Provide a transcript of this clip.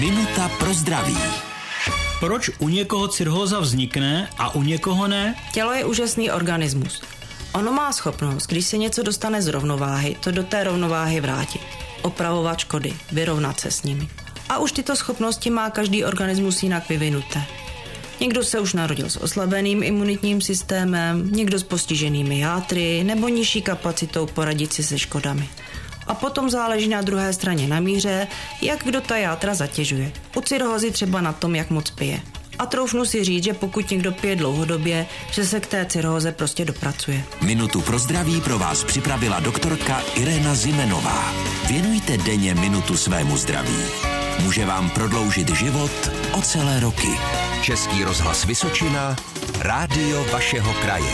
Minuta pro zdraví. Proč u někoho cirhóza vznikne a u někoho ne? Tělo je úžasný organismus. Ono má schopnost, když se něco dostane z rovnováhy, to do té rovnováhy vrátit. Opravovat škody, vyrovnat se s nimi. A už tyto schopnosti má každý organismus jinak vyvinuté. Někdo se už narodil s oslabeným imunitním systémem, někdo s postiženými játry nebo nižší kapacitou poradit si se škodami. A potom záleží na druhé straně na míře, jak kdo ta játra zatěžuje. U cirhozy třeba na tom, jak moc pije. A troufnu si říct, že pokud někdo pije dlouhodobě, že se k té cirhóze prostě dopracuje. Minutu pro zdraví pro vás připravila doktorka Irena Zimenová. Věnujte denně minutu svému zdraví. Může vám prodloužit život o celé roky. Český rozhlas Vysočina, rádio vašeho kraje.